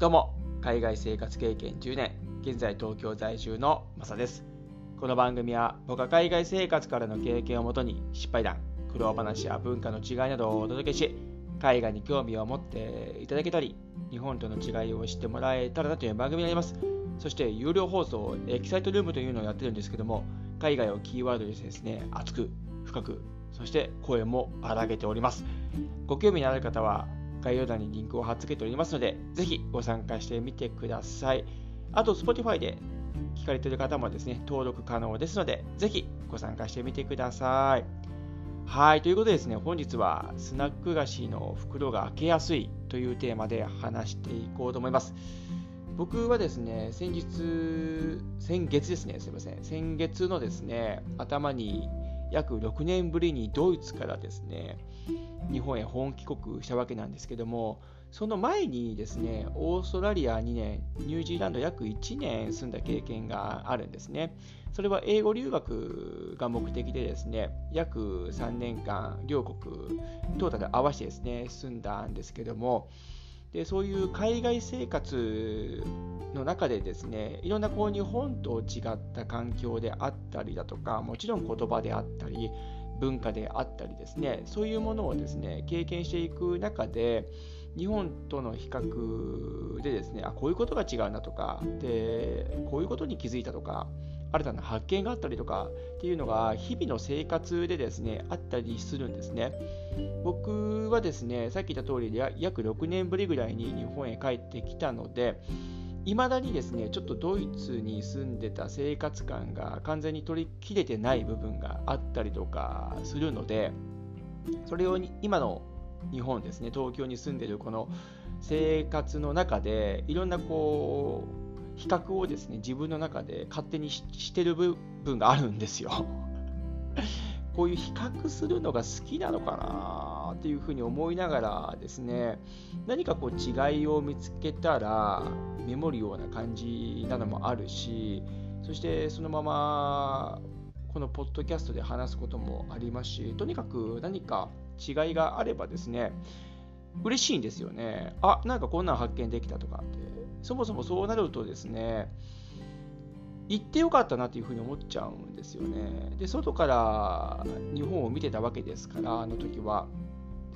どうも、海外生活経験10年、現在東京在住のマサです。この番組は僕が海外生活からの経験をもとに失敗談、苦労話や文化の違いなどをお届けし、海外に興味を持っていただけたり、日本との違いを知ってもらえたらなという番組になります。そして有料放送、エキサイトルームというのをやってるんですけども、海外をキーワードにしてですね、熱く、深く、そして声も荒げております。ご興味のある方は概要欄にリンクを貼っ付けておりますので、ぜひご参加してみてください。あと、Spotify で聞かれている方もですね、登録可能ですので、ぜひご参加してみてください。はい、ということでですね、本日はスナック菓子の袋が開けやすいというテーマで話していこうと思います。僕はですね、先日、先月ですね、すいません、先月のですね、頭に約6年ぶりにドイツからですね、日本へ本帰国したわけなんですけども、その前にですね、オーストラリア2年、ニュージーランド約1年住んだ経験があるんですね。それは英語留学が目的でですね、約3年間、両国、トータル合わせてですね、住んだんですけども、でそういう海外生活の中でですねいろんなこう日本と違った環境であったりだとかもちろん言葉であったり文化であったりですねそういうものをですね経験していく中で日本との比較でですねあこういうことが違うなとかでこういうことに気づいたとか新たな発見があったりとかっていうのが日々の生活でですねあったりするんですね。僕はですねさっき言った通りで約6年ぶりぐらいに日本へ帰ってきたのでいまだにですねちょっとドイツに住んでた生活感が完全に取り切れてない部分があったりとかするのでそれを今の日本ですね東京に住んでるこの生活の中でいろんなこう比較をですね自分の中で勝手にしてる部分があるんですよ。こういう比較するのが好きなのかなっていうふうに思いながらですね何かこう違いを見つけたらメモるような感じなのもあるしそしてそのままこのポッドキャストで話すこともありますしとにかく何か違いがあればですね嬉しいんですよね。あなんかこんなん発見できたとかってそもそもそうなるとですね、行ってよかったなというふうに思っちゃうんですよね。で、外から日本を見てたわけですから、あの時は。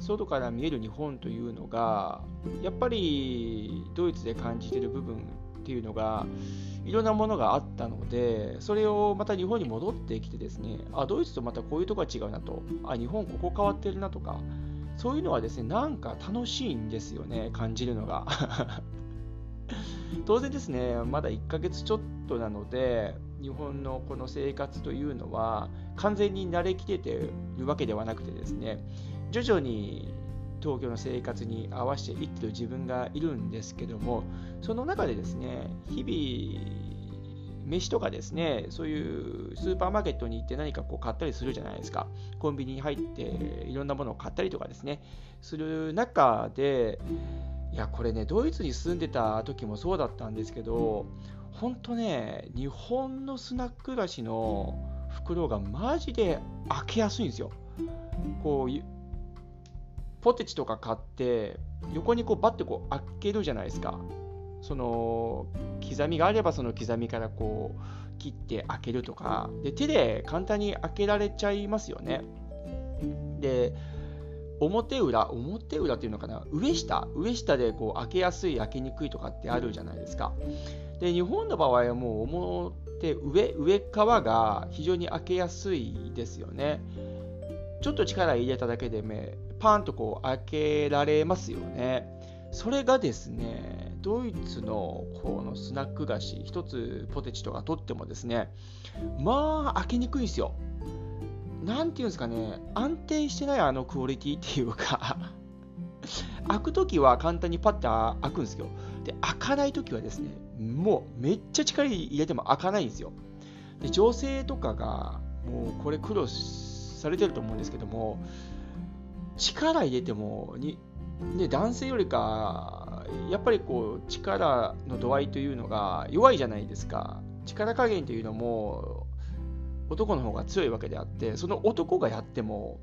外から見える日本というのが、やっぱりドイツで感じてる部分っていうのが、いろんなものがあったので、それをまた日本に戻ってきてですね、あ、ドイツとまたこういうとこが違うなと、あ、日本ここ変わってるなとか、そういうのはですね、なんか楽しいんですよね、感じるのが。当然ですね、まだ1ヶ月ちょっとなので、日本のこの生活というのは完全に慣れきれているわけではなくてですね、徐々に東京の生活に合わせていってる自分がいるんですけども、その中でですね、日々、飯とかですね、そういうスーパーマーケットに行って何かこう買ったりするじゃないですか。コンビニに入っていろんなものを買ったりとかですね、する中で、いや、これね、ドイツに住んでた時もそうだったんですけど、本当ね、日本のスナック菓子の袋がマジで開けやすいんですよ。こう、ポテチとか買って、横にこうバッてこう開けるじゃないですか。その刻みがあればその刻みからこう切って開けるとかで手で簡単に開けられちゃいますよね。で表裏、表裏っていうのかな、上下、上下でこう開けやすい、開けにくいとかってあるじゃないですか。で、日本の場合はもう表、上、上側が非常に開けやすいですよね。ちょっと力入れただけで、ね、パンとこう開けられますよね。それがですね、ドイツのこのスナック菓子、一つポテチとか取ってもですね、まあ開けにくいんですよ。なんていうんですかね、安定してないあのクオリティっていうか開くときは簡単にパッと開くんですよ。で、開かないときはですね、もうめっちゃ力入れても開かないんですよ。で、女性とかが、もうこれ苦労されてると思うんですけども、力入れてもに、ね、男性よりか、やっぱりこう、力の度合いというのが弱いじゃないですか。力加減というのも、男の方が強いわけであってその男がやっても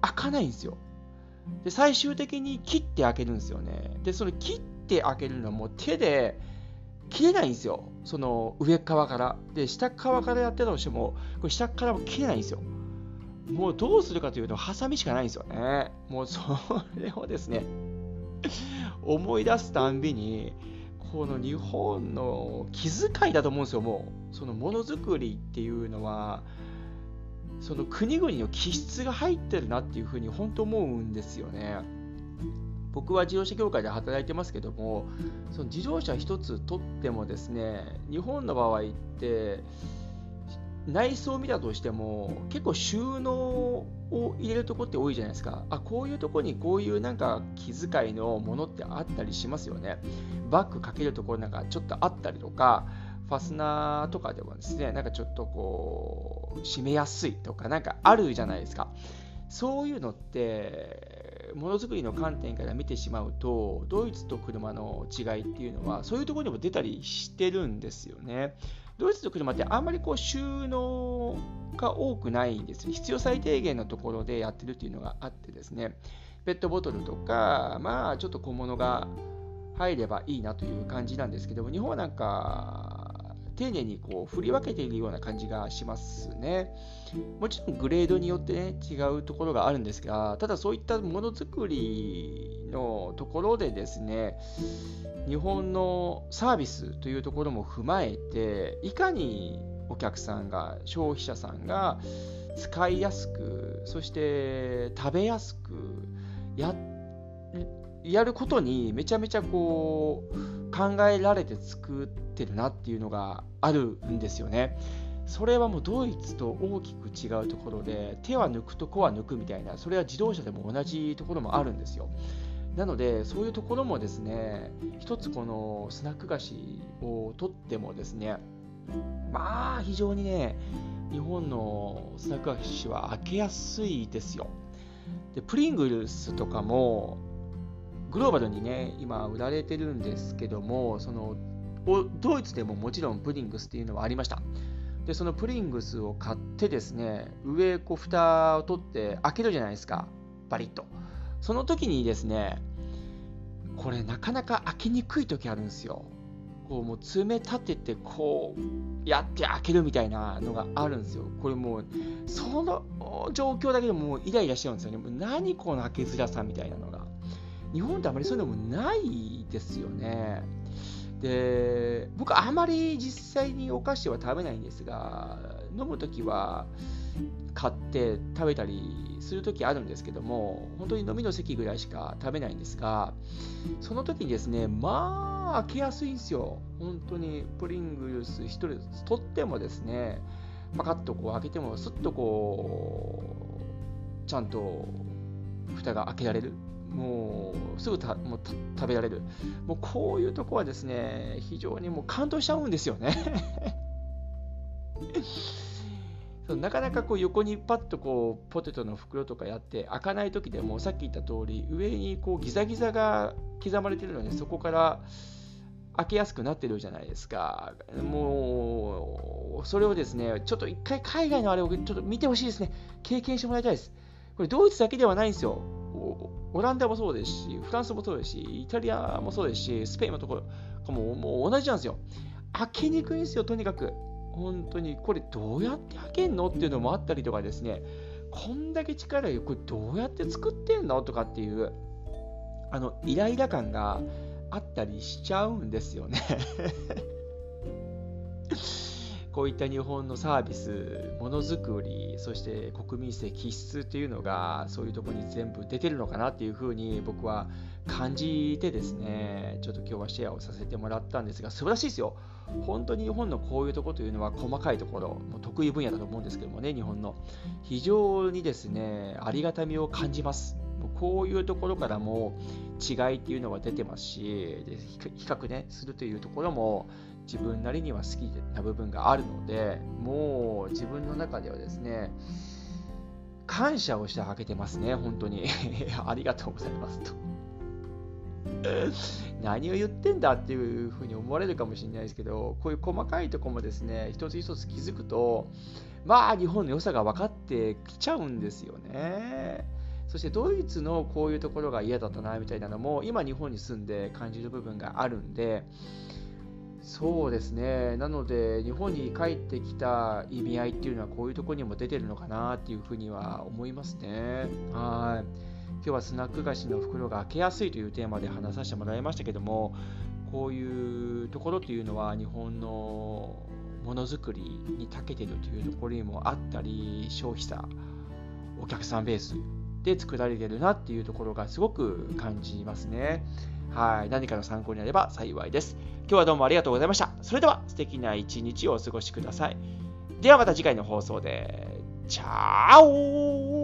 開かないんですよで最終的に切って開けるんですよねでその切って開けるのはもう手で切れないんですよ。その上側から。で、下側からやってたとしても、これ下からも切れないんですよ。もうどうするかというと、ハサミしかないんですよね。もうそれをですね、思い出すたんびに、この日本の気遣いだと思うんですよ、もう。そのものづくりっていうのは、その国々の気質が入ってるなっていうふうに本当思うんですよね。僕は自動車業界で働いてますけども、その自動車一つとってもですね、日本の場合って、内装を見たとしても結構収納を入れるとこって多いじゃないですか。あこういうとこにこういうなんか気遣いのものってあったりしますよね。バッグかけるところなんかちょっとあったりとかファスナーとかでもですねなんかちょっとこう締めやすいとかなんかあるじゃないですか。そういうのってものづくりの観点から見てしまうとドイツと車の違いっていうのはそういうところにも出たりしてるんですよね。ドイツの車ってあんまりこう収納が多くないんです。ね必要最低限のところでやってるっていうのがあってですね、ペットボトルとか、まあちょっと小物が入ればいいなという感じなんですけども、日本なんか丁寧にこう振り分けているような感じがしますね。もちろんグレードによってね、違うところがあるんですが、ただそういったものづくりのところでですね、日本のサービスというところも踏まえていかにお客さんが消費者さんが使いやすくそして食べやすくややることにめちゃめちゃこう考えられて作ってるなっていうのがあるんですよね。それはもうドイツと大きく違うところで手は抜くとこは抜くみたいなそれは自動車でも同じところもあるんですよ。なので、そういうところもですね、一つこのスナック菓子をとってもですね、まあ、非常にね、日本のスナック菓子は開けやすいですよ。で、プリングルスとかも、グローバルにね、今売られてるんですけども、そのドイツでももちろんプリングスっていうのはありました。で、そのプリングスを買ってですね、上、こう、蓋を取って開けるじゃないですか、バリッと。その時にですね、これなかなか開けにくい時あるんですよ。こうもう爪立ててこうやって開けるみたいなのがあるんですよ。これもうその状況だけでもうイライラしちゃうんですよね。もう何この開けづらさみたいなのが。日本ってあまりそういうのもないですよね。で僕あまり実際にお菓子は食べないんですが飲む時は買って食べたりする時あるんですけども本当に飲みの席ぐらいしか食べないんですがその時にですねまあ開けやすいんですよ本当にプリングルス1人取ってもですねパカッとこう開けてもスッとこうちゃんと蓋が開けられるもうすぐたもう食べられる。もうこういうとこはですね非常にもう感動しちゃうんですよね。なかなかこう横にパッとこうポテトの袋とかやって開かない時でもさっき言った通り上にこうギザギザが刻まれてるのでそこから開けやすくなってるじゃないですか。もうそれをですねちょっと一回海外のあれをちょっと見てほしいですね。経験してもらいたいです。これドイツだけではないんですよ。オランダもそうですしフランスもそうですしイタリアもそうですしスペインのところももう同じなんですよ。開けにくいんですよとにかく。本当にこれどうやって開けんのっていうのもあったりとかですね。こんだけ力いこれどうやって作ってんのとかっていうあのイライラ感があったりしちゃうんですよね。こういった日本のサービス、ものづくり、そして国民性、気質というのが、そういうところに全部出てるのかなっていうふうに僕は感じてですね、ちょっと今日はシェアをさせてもらったんですが、素晴らしいですよ。本当に日本のこういうところというのは細かいところ、も得意分野だと思うんですけどもね、日本の。非常にですね、ありがたみを感じます。こういうところからも違いっていうのが出てますし、で比較ね、するというところも自分なりには好きな部分があるので、もう自分の中ではですね、感謝をしてあげてますね、本当に。ありがとうございますと。何を言ってんだっていうふうに思われるかもしれないですけど、こういう細かいとこもですね、一つ一つ気づくと、まあ日本の良さが分かってきちゃうんですよね。そしてドイツのこういうところが嫌だったなみたいなのも今日本に住んで感じる部分があるんでそうですね。なので日本に帰ってきた意味合いっていうのはこういうとこにも出てるのかなっていうふうには思いますね。はい。今日はスナック菓子の袋が開けやすいというテーマで話させてもらいましたけどもこういうところというのは日本のものづくりに長けてるというところにもあったり消費者お客さんベースで作られてるなっていうところがすごく感じますね。はい。何かの参考になれば幸いです。今日はどうもありがとうございました。それでは素敵な一日をお過ごしください。ではまた次回の放送で。チャオ